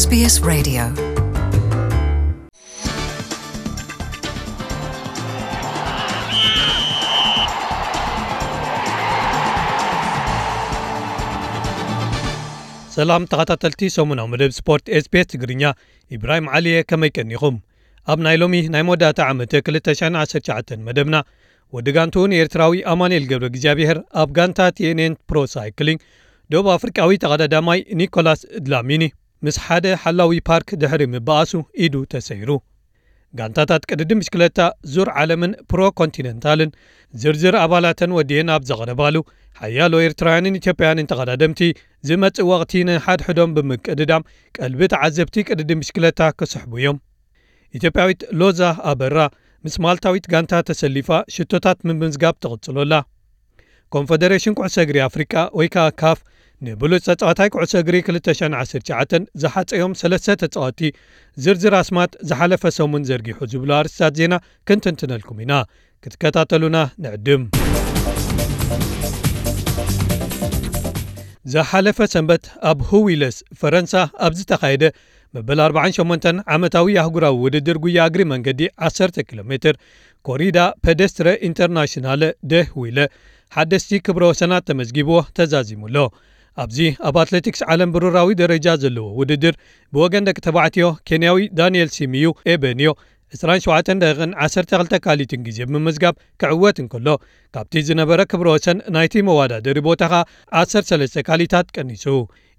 SBS Radio. ሰላም ተኸታተልቲ ሰሙናዊ መደብ ስፖርት SBS ትግርኛ ኢብራሂም ዓልየ ከመይ ቀኒኹም? ኣብ ናይ ሎሚ ናይ መወዳእታ ዓመት 219 መደብና ወዲ ጋንቱውን ኤርትራዊ ኣማንኤል ገብረ እግዚኣብሔር ኣብ ጋንታ NTT Pro Cycling ደቡብ ኣፍሪቃዊ ተቐዳዳማይ ኒኮላስ ድላሚኒ ምስ ሓደ ሓላዊ ፓርክ ድሕሪ ምበኣሱ ኢዱ ተሰይሩ። ጋንታታት ቅድድም ብሽክለታ ዙር ዓለምን ፕሮ ኮንቲነንታልን ዝርዝር ኣባላተን ወዲአን ኣብ ዘቐረባሉ ሓያሎ ኤርትራውያንን ኢትዮጵያውያንን ተቐዳደምቲ ዝመጽእ ወቕቲ ንሓድሕዶም ብምቅድዳም ቀልቢ ተዓዘብቲ ቅድድም ብሽክለታ ክስሕቡ እዮም። ኢትዮጵያዊት ሎዛ ኣበራ ምስ ማልታዊት ጋንታ ተሰሊፋ ሽቶታት ምምዝጋብ ትቕጽሎላ ኮንፈደሬሽን ኩዕሶ እግሪ ኣፍሪቃ ወይ ከዓ ካፍ ንብሉፅ ተጻዋታይ ኩዕሶ እግሪ 219 ዝሓፀዮም ሰለስተ ተጻዋቲ ዝርዝር ኣስማት ዝሓለፈ ሰሙን ዘርጊሑ ዝብሎ ኣርስታት ዜና ክንትንትነልኩም ኢና። ክትከታተሉና ንዕድም። ዝሓለፈ ሰንበት ኣብ ሁዊለስ ፈረንሳ ኣብ ዝተኻየደ መበል 48 ዓመታዊ ኣህጉራዊ ውድድር ጉያ እግሪ መንገዲ 10 ኪሎ ሜትር Corrida Pédestre Internationale de Houilles ሓደስቲ ክብረ ወሰናት ተመዝጊብዎ ተዛዚሙሎ ኣብዚ ኣብ ኣትሌቲክስ ዓለም ብሩራዊ ደረጃ ዘለዎ ውድድር ብወገን ደቂ ተባዕትዮ ኬንያዊ ዳንኤል ሲምዩ ኤበንዮ 2712 ካሊትን ግዜ ብምዝጋብ ክዕወት እንከሎ ካብቲ ዝነበረ ክብረ ወሰን ናይቲ መዋዳደሪ ቦታ ኻ 13 ካሊታት ቀኒሱ።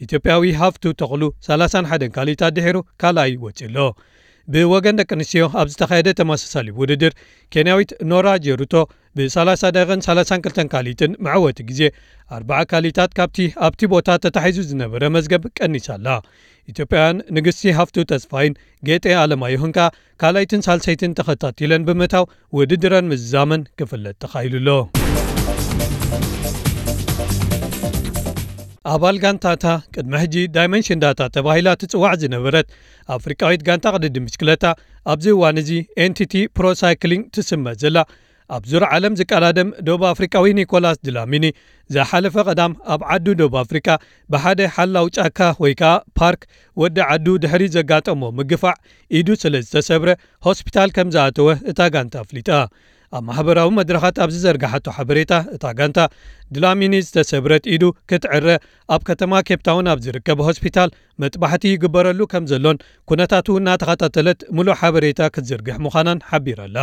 ኢትዮጵያዊ ሃፍቱ ተኽሉ 31 ካሊታት ድሒሩ ካልኣይ ወፂሎ ብወገን ደቂ ኣንስትዮ ኣብ ዝተኻየደ ተመሳሳሊ ውድድር ኬንያዊት ኖራ ጀሩቶ ብ3032 ካሊትን መዕወቲ ግዜ 4 ካሊታት ካብቲ ኣብቲ ቦታ ተታሒዙ ዝነበረ መዝገብ ቀኒሳላ ኢትዮጵያውያን ንግስቲ ሃፍቱ ተስፋይን ጌጤ ኣለማይሁንካ ካልይትን ሳልሰይትን ተኸታቲለን ብምእታው ውድድረን ምዝዛመን ክፍለጥ ተኻኢሉሎ ኣባል ጋንታታ ቅድሚ ሕጂ Dimension Data ተባሂላ ትጽዋዕ ዝነበረት። ኣፍሪቃዊት ጋንታ ቅድድም ብሽክለታ ኣብዚ እዋን እዚ NTT Pro Cycling ትስመት ዘላ። ኣብ ዙር ዓለም ዝቀዳደም ደቡብ ኣፍሪቃዊ ኒኮላስ ድላሚኒ ዝሓለፈ ቀዳም ኣብ ዓዱ ደቡብ ኣፍሪካ ብሓደ ሓላው ጫካ ወይ ከዓ ፓርክ ወዲ ዓዱ ድሕሪ ዘጋጠሞ ምግፋዕ ኢዱ ስለ ዝተሰብረ ሆስፒታል ከም ዝኣተወ እታ ጋንታ ኣፍሊጣ ኣብ ማሕበራዊ መድረኻት ኣብዚ ዘርጋሓቶ ሓበሬታ እታ ጋንታ ድላሚኒ ዝተሰብረት ኢዱ ክትዕረ ኣብ ከተማ ኬፕታውን ኣብ ዝርከብ ሆስፒታል መጥባሕቲ ይግበረሉ ከም ዘሎን ኩነታቱ እናተኸታተለት ሙሉእ ሓበሬታ ክትዝርግሕ ምዃናን ሓቢረላ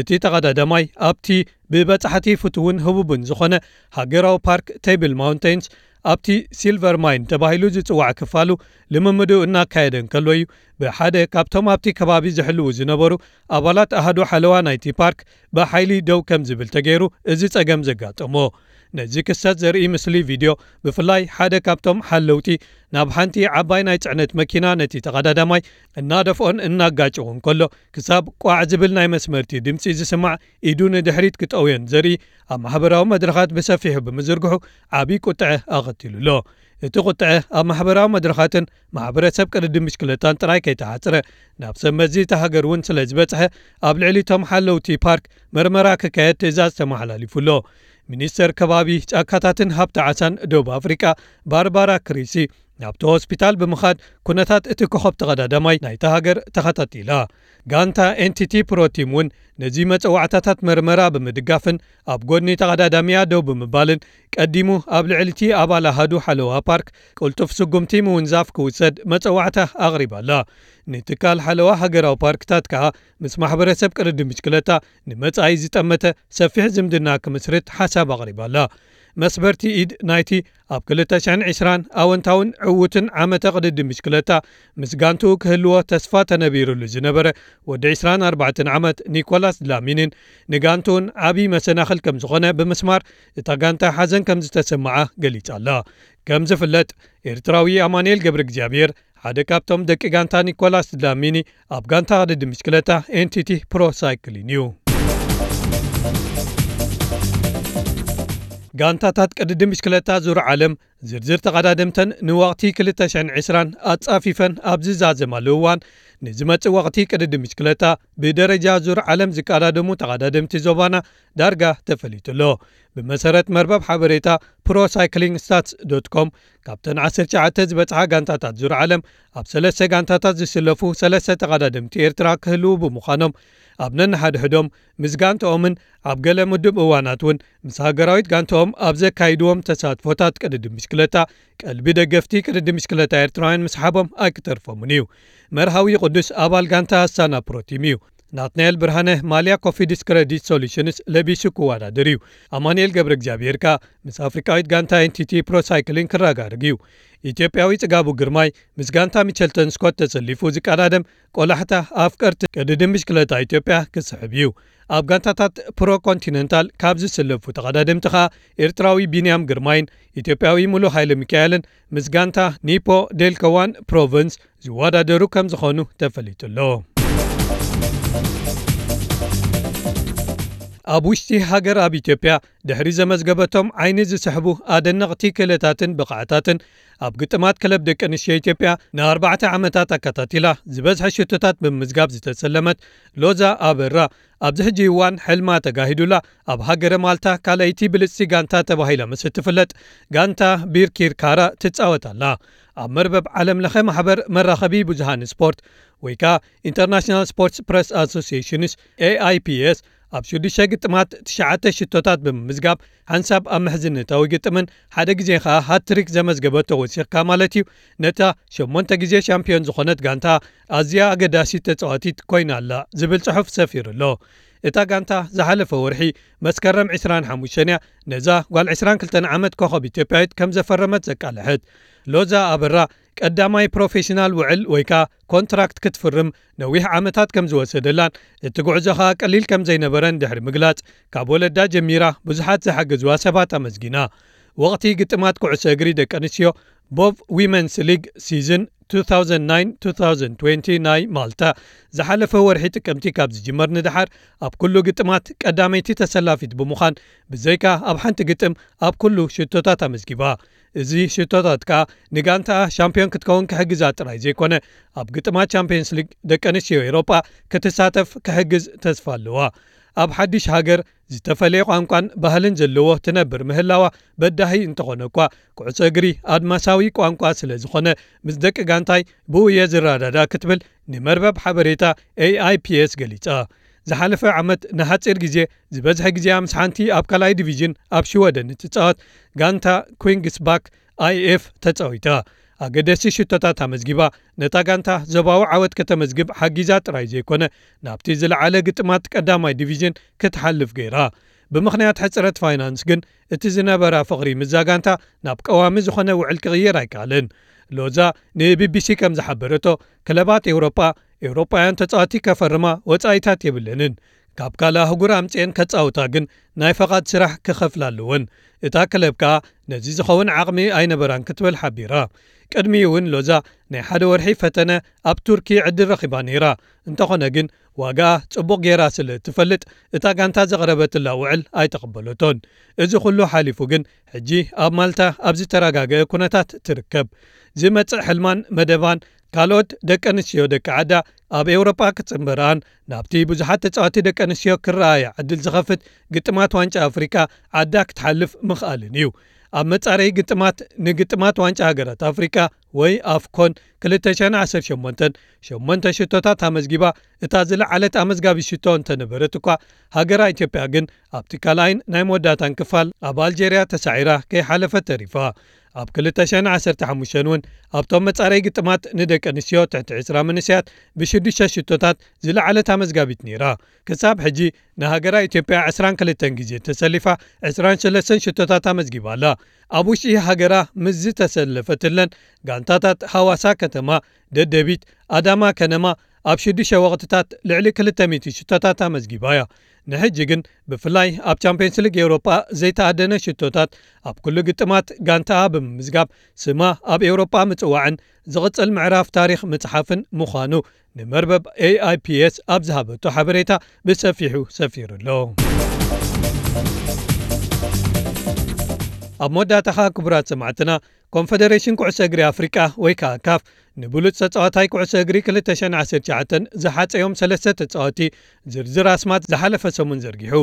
እቲ ተቐዳዳማይ ኣብቲ ብበጻሕቲ ፍትውን ህቡብን ዝኾነ ሃገራዊ ፓርክ Table Mountains ኣብቲ Silvermine ተባሂሉ ዝጽዋዕ ክፋሉ ልምምዱ እናካየደን ከሎ እዩ። ብሓደ ካብቶም ኣብቲ ከባቢ ዝሕልው ዝነበሩ ኣባላት ኣሃዱ ሓለዋ ናይቲ ፓርክ ብሓይሊ ደው ከም ዝብል ተገይሩ እዚ ጸገም ዘጋጠሞ ነዚ ክሰት ዘርኢ ምስሊ ቪድዮ ብፍላይ ሓደ ካብቶም ሓለውቲ ናብ ሓንቲ ዓባይ ናይ ጽዕነት መኪና ነቲ ተቐዳዳማይ እናደፍኦን እናጋጭውን ከሎ ክሳብ ቋዕ ዝብል ናይ መስመርቲ ድምፂ ዝስማዕ ኢዱ ንድሕሪት ክጠውዮን ዘርኢ ኣብ ማሕበራዊ መድረኻት ብሰፊሑ ብምዝርግሑ ዓብዪ ቁጥዐ ኣኸቲሉሎ እቲ ቁጥዐ ኣብ ማሕበራዊ መድረኻትን ማሕበረሰብ ቅድድም ምሽክለታን ጥራይ ከይተሓፅረ ናብ ሰብ መዚ ተሃገር እውን ስለ ዝበጽሐ ኣብ ልዕሊ ቶም ሓለውቲ ፓርክ መርመራ ክካየድ ትእዛዝ ተመሓላሊፉሎ ሚኒስተር ከባቢ ጫካታትን ሃብቲ ዓሳን ደቡብ ኣፍሪቃ ባርባራ ክሪሲ ናብቲ ሆስፒታል ብምኻድ ኩነታት እቲ ኮኸብ ተቐዳዳማይ ናይቲ ሃገር ተኸታቲላ። ጋንታ NTT Pro Team እውን ነዚ መፀዋዕታታት መርመራ ብምድጋፍን ኣብ ጎድኒ ተቐዳዳሚያ ደው ብምባልን ቀዲሙ ኣብ ልዕሊቲ ኣባል ኣሃዱ ሓለዋ ፓርክ ቅልጡፍ ስጉምቲ ምውንዛፍ ክውሰድ መፀዋዕታ ኣቕሪባላ ንትካል ሓለዋ ሃገራዊ ፓርክታት ከዓ ምስ ማሕበረሰብ ቅርዲ ምሽክለታ ንመጻኢ ዝጠመተ ሰፊሕ ዝምድና ክምስርት ሓሳብ ኣቕሪባላ መስበርቲ ኢድ ናይቲ ኣብ 220 ኣወንታውን ዕዉትን ዓመተ ቅድዲ ምሽክለታ ምስ ጋንትኡ ክህልዎ ተስፋ ተነቢሩሉ ዝነበረ ወዲ 24 ዓመት ኒኮላስ ድላሚንን ንጋንትውን ዓብዪ መሰናኽል ከም ዝኾነ ብምስማር እታ ጋንታ ሓዘን ከም ዝተሰምዓ ገሊጻኣላ ከም ዝፍለጥ ኤርትራዊ ኣማንኤል ገብሪ እግዚኣብሔር ሓደ ካብቶም ደቂ ጋንታ ኒኮላስ ድላሚኒ ኣብ ጋንታ ቅድድም ብሽክለታ NTT Pro Cycling እዩ። ጋንታታት ቅድድም ብሽክለታ ዙር ዓለም ዝርዝር ተቐዳድምተን ንወቕቲ 220 ኣጻፊፈን ኣብ ዝዛዘማሉ እዋን ንዝመጽእ ወቕቲ ቅድድም ብሽክለታ ብደረጃ ዙር ዓለም ዝቀዳድሙ ተቐዳድምቲ ዞባና ዳርጋ ተፈሊጡሎ ብመሰረት መርበብ ሓበሬታ ProCyclingStats.com ካብተን 19 ዝበፅሓ ጋንታታት ዙር ዓለም ኣብ ሰለስተ ጋንታታት ዝስለፉ ሰለስተ ተቐዳድምቲ ኤርትራ ክህልው ብምዃኖም ኣብ ነናሓድሕዶም ምስ ጋንቶኦምን ኣብ ገለ ምድብ እዋናት እውን ምስ ሃገራዊት ጋንቶኦም ኣብ ዘካይድዎም ተሳትፎታት ቅድድም ብሽክለታ ቀልቢ ደገፍቲ ቅድድም ብሽክለታ ኤርትራውያን ምስ ሓቦም ኣይክተርፎምን እዩ። መርሃዊ ቅዱስ ኣባል ጋንታ Astana Pro Team እዩ ናትናኤል ብርሃነ ማልያ Cofidis Credit Solutions ለቢሱ ክወዳድር እዩ። ኣማንኤል ገብረ እግዚኣብሄርካ ምስ ኣፍሪካዊት ጋንታ NTT Pro Cycling ክረጋርግ እዩ። ኢትዮጵያዊ ጽጋቡ ግርማይ ምስ ጋንታ Mitchelton Scott ተሰሊፉ ዝቀዳደም ቆላሕታ ኣፍቀርቲ ቅድድም ብሽክለታ ኢትዮጵያ ክስሕብ እዩ። ኣብ ጋንታታት ፕሮኮንቲነንታል ካብ ዝስለፉ ተቐዳድምቲ ኸኣ ኤርትራዊ ቢንያም ግርማይን ኢትዮጵያዊ ሙሉእ ሃይሊ ሚካኤልን ምስ ጋንታ Nippo Delko One Provence ዝወዳደሩ ከም ዝኾኑ ተፈሊጡሎ ኣብ ውሽጢ ሃገር ኣብ ኢትዮጵያ ድሕሪ ዘመዝገበቶም ዓይኒ ዝስሕቡ ኣደነቕቲ ክእለታትን ብቕዓታትን ኣብ ግጥማት ክለብ ደቂ ኣንስትዮ ኢትዮጵያ ን4ዕ ዓመታት ኣካታቲላ ዝበዝሐ ሽቶታት ብምዝጋብ ዝተሰለመት ሎዛ ኣበራ ኣብዚ ሕጂ እዋን ሕልማ ተጋሂዱላ ኣብ ሃገረ ማልታ ካልአይቲ ብልፅቲ ጋንታ ተባሂላ ምስ ትፍለጥ ጋንታ ቢርኪርካራ ትፃወት ኣላ ኣብ መርበብ ዓለምለኸ ማሕበር መራኸቢ ብዙሃን ስፖርት ወይ ከኣ International Sports Press Associations AIPS ኣብ 6ዱሽተ ግጥማት 9ተ ሽቶታት ብምምዝጋብ ሓንሳብ ኣብ ምሕዝነታዊ ግጥምን ሓደ ግዜ ከዓ hat trick ዘመዝገበቶ ወሲኽካ ማለት እዩ። ነታ 8 ግዜ ሻምፒዮን ዝኾነት ጋንታ ኣዝያ ኣገዳሲት ተፃዋቲት ኮይና ኣላ ዝብል ጽሑፍ ሰፊሩ ኣሎ። እታ ጋንታ ዝሓለፈ ወርሒ መስከረም 25ያ ነዛ ጓል 22 ዓመት ኮኸብ ኢትዮጵያዊት ከም ዘፈረመት ዘቃልሐት ሎዛ ኣበራ ቀዳማይ ፕሮፌሽናል ውዕል ወይ ከኣ contract ክትፍርም ነዊሕ ዓመታት ከም ዝወሰደላን እቲ ጉዕዞ ኸኣ ቀሊል ከም ዘይነበረን ድሕሪ ምግላጽ ካብ ወለዳ ጀሚራ ብዙሓት ዝሓገዝዋ ሰባት ኣመስጊና። ወቕቲ ግጥማት ኩዕሶ እግሪ ደቂ ኣንስትዮ BOV Women's League season 20092020 ናይ ማልታ ዝሓለፈ ወርሒ ጥቅምቲ ካብ ዝጅመር ንድሓር ኣብ ኩሉ ግጥማት ቀዳመይቲ ተሰላፊት ብምዃን ብዘይካ ኣብ ሓንቲ ግጥም ኣብ ኩሉ ሽቶታት ኣመዝጊባ። እዚ ሽቶታት ከኣ ንጋንታኣ ሻምፒዮን ክትከውን ክሕግዛ ጥራይ ዘይኮነ ኣብ ግጥማት Champions League ደቂ ኣንስትዮ ኤሮጳ ክትሳተፍ ክሕግዝ ተስፋ ኣለዋ ኣብ ሓድሽ ሃገር ዝተፈለየ ቋንቋን ባህልን ዘለዎ ትነብር ምህላዋ በዳሂ እንተኾነ እኳ ኩዕሶ እግሪ ኣድማሳዊ ቋንቋ ስለ ዝኾነ ምስ ደቂ ጋንታይ ብውየ ዝረዳዳ ክትብል ንመርበብ ሓበሬታ AIPS ገሊጻ። ዝሓለፈ ዓመት ንሓፂር ግዜ ዝበዝሐ ግዜ ምስ ሓንቲ ኣብ ካልኣይ ዲቪዥን ኣብ ሽወደን እትፃወት ጋንታ ኩንግስባክ IF ተፃዊታ ኣገደሲ ሽቶታት ኣመዝጊባ ነታ ጋንታ ዞባዊ ዓወት ከተመዝግብ ሓጊዛ ጥራይ ዘይኮነ ናብቲ ዝለዓለ ግጥማት ቀዳማይ ዲቪዥን ክትሓልፍ ገይራ። ብምኽንያት ሕፅረት ፋይናንስ ግን እቲ ዝነበራ ፍቕሪ ምዛ ጋንታ ናብ ቀዋሚ ዝኾነ ውዕል ክቕይር ኣይከኣልን ሎዛ ንቢቢሲ ከም ዝሓበረቶ ክለባት ኤውሮጳ ኤውሮጳውያን ተፃዋቲ ከፈርማ ወፃኢታት የብለንን። ካብ ካልእ ኣህጉር ኣምፅአን ከፃውታ ግን ናይ ፈቓድ ስራሕ ክኸፍላ ኣለወን እታ ክለብ ከኣ ነዚ ዝኸውን ዓቕሚ ኣይነበራን ክትብል ሓቢራ ቅድሚ እውን ሎዛ ናይ ሓደ ወርሒ ፈተነ ኣብ ቱርኪ ዕድል ረኺባ ነይራ እንተኾነ ግን ዋጋኣ ጽቡቕ ጌይራ ስለ እትፈልጥ እታ ጋንታ ዘቕረበትላ ውዕል ኣይተቐበለቶን እዚ ኩሉ ሓሊፉ ግን ሕጂ ኣብ ማልታ ኣብ ዝተረጋግአ ኩነታት ትርከብ ዝመጽእ ሕልማን መደባን ካልኦት ደቂ ኣንስትዮ ደቂ ዓዳ ኣብ ኤውሮጳ ክጽምበርኣን ናብቲ ብዙሓት ተጻዋቲ ደቂ ኣንስትዮ ክረኣያ ዕድል ዝኸፍት ግጥማት ዋንጫ ኣፍሪካ ዓዳ ክትሓልፍ ምኽኣልን እዩ ኣብ መጻረዪ ግጥማት ንግጥማት ዋንጫ ሃገራት ኣፍሪቃ ወይ ኣፍኮን 218 8 ሽቶታት ኣመዝጊባ እታ ዝለዓለት ኣመዝጋቢ ሽቶ እንተነበረት እኳ ሃገራ ኢትዮጵያ ግን ኣብቲ ካልኣይን ናይ መወዳእታን ክፋል ኣብ ኣልጀርያ ተሳዒራ ከይሓለፈት ተሪፋ ኣብ 215 እውን ኣብቶም መጻረይ ግጥማት ንደቂ ኣንስትዮ ትሕቲ 20 መንስያት ብ6ዱሽተ ሽቶታት ዝለዓለት ኣመዝጋቢት ነይራ። ክሳብ ሕጂ ንሃገራ ኢትዮጵያ 22 ግዜ ተሰሊፋ 23 ሽቶታት ኣመዝጊባ ኣላ። ኣብ ውሽጢ ሃገራ ምስ ዝተሰለፈትለን ጋንታታት ሃዋሳ ከተማ ደደቢት ኣዳማ ከነማ ኣብ 6ዱሽተ ወቅትታት ልዕሊ 200 ሽቶታት ኣመዝጊባ እያ። ንሕጂ ግን ብፍላይ ኣብ Champions League ኤውሮጳ ዘይተኣደነ ሽቶታት ኣብ ኩሉ ግጥማት ጋንታኣ ብምምዝጋብ ስማ ኣብ ኤውሮጳ ምጽዋዕን ዝቕጽል ምዕራፍ ታሪክ ምጽሓፍን ምዃኑ ንመርበብ AIPS ኣብ ዝሃበቶ ሓበሬታ ብሰፊሑ ሰፊሩ ኣሎ። ኣብ መወዳእታኻ ክቡራት ሰማዕትና ኮንፈደሬሽን ኩዕሶ እግሪ ኣፍሪቃ ወይ ከዓ ካፍ ንብሉፅ ተፃዋታይ ኩዕሶ እግሪ 219 ዝሓፀዮም ሰለስተ ተፃወቲ ዝርዝር ኣስማት ዝሓለፈ ሰሙን ዘርጊሑ።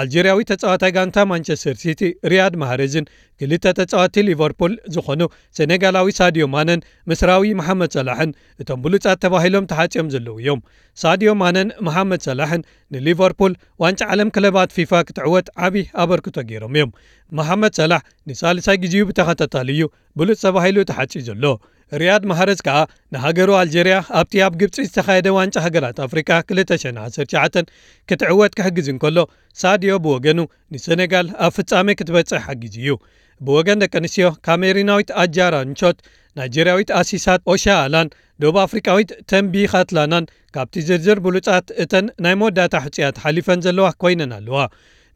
ኣልጀርያዊ ተፃዋታይ ጋንታ ማንቸስተር ሲቲ ርያድ ማሃረዝን ክልተ ተፃዋቲ ሊቨርፑል ዝኾኑ ሴነጋላዊ ሳድዮ ማነን ምስራዊ መሓመድ ሰላሕን እቶም ብሉፃት ተባሂሎም ተሓፂኦም ዘለዉ እዮም። ሳድዮ ማነን መሓመድ ሰላሕን ንሊቨርፑል ዋንጫ ዓለም ክለባት ፊፋ ክትዕወት ዓብዪ ኣበርክቶ ገይሮም እዮም። መሓመድ ሰላሕ ንሳልሳይ ግዜኡ ብተኸታታሊ እዩ ብሉፅ ተባሂሉ ተሓፂ ዘሎ ርያድ ማሃረዝ ከዓ ንሃገሩ ኣልጀርያ ኣብቲ ኣብ ግብፂ ዝተኻየደ ዋንጫ ሃገራት ኣፍሪካ 219 ክትዕወት ክሕግዝ እንከሎ ሳድዮ ብወገኑ ንሴነጋል ኣብ ፍጻሜ ክትበፅሕ ሓጊዙ እዩ። ብወገን ደቂ ኣንስትዮ ካሜሪናዊት ኣጃራ ንቾት ናይጀርያዊት ኣሲሳት ኦሻ ኣላን ደብ ኣፍሪካዊት ተንቢ ካትላናን ካብቲ ዝርዝር ብሉፃት እተን ናይ መወዳእታ ሕፅያት ሓሊፈን ዘለዋ ኮይነን ኣለዋ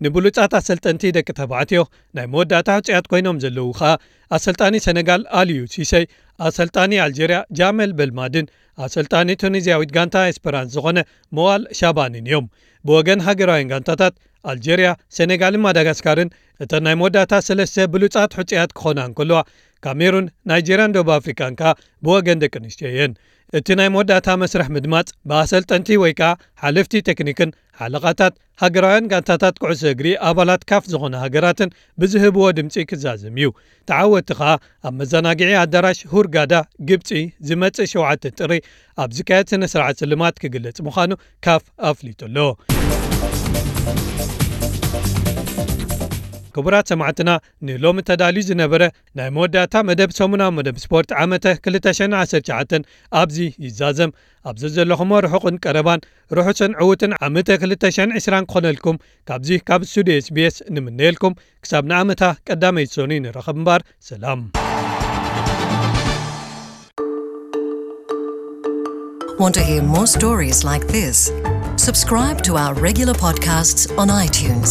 ንብሉፃት ኣሰልጠንቲ ደቂ ተባዕትዮ ናይ መወዳእታ ሕፅያት ኮይኖም ዘለዉ ከዓ ኣሰልጣኒ ሰነጋል ኣልዩ ሲሰይ ኣሰልጣኒ ኣልጀርያ ጃመል በልማድን ኣሰልጣኒ ቱኒዝያዊት ጋንታ ኤስፐራንስ ዝኾነ መዋል ሻባንን እዮም። ብወገን ሃገራውያን ጋንታታት ኣልጀርያ ሴነጋልን ማዳጋስካርን እተን ናይ መወዳእታ ሰለስተ ብሉፃት ሕፅያት ክኾና እንከልዋ ካሜሩን ናይጀርያን ደቡብ ኣፍሪካን ከ ብወገን ደቂ ኣንስትዮ እየን እቲ ናይ መወዳእታ መስርሕ ምድማፅ ብኣሰልጠንቲ ወይ ከዓ ሓለፍቲ ቴክኒክን ሓለቓታት ሃገራውያን ጋንታታት ኩዕሶ እግሪ ኣባላት ካፍ ዝኾነ ሃገራትን ብዝህብዎ ድምፂ ክዛዝም እዩ። ተዓወቲ ከዓ ኣብ መዘናግዒ ኣዳራሽ ሁርጋዳ ግብፂ ዝመፅእ 7 ጥሪ ኣብ ዝካየድ ስነ ስርዓት ስልማት ክግለጽ ምዃኑ ካፍ ኣፍሊጡ ኣሎ ክቡራት ሰማዕትና ንሎሚ ተዳልዩ ዝነበረ ናይ መወዳእታ መደብ ሰሙናዊ መደብ ስፖርት ዓመተ 219 ኣብዚ ይዛዘም ኣብዚ ዘለኹሞ ርሑቕን ቀረባን ርሑስን ዕዉትን ዓመተ 220 ክኾነልኩም ካብዚ ካብ ስቱድዮ sbs ንምነየልኩም ክሳብ ንዓመታ ቀዳመይ ዝሶኒ ንረኸብ እምበር ሰላም Want to hear more stories like this? Subscribe to our regular podcasts on iTunes.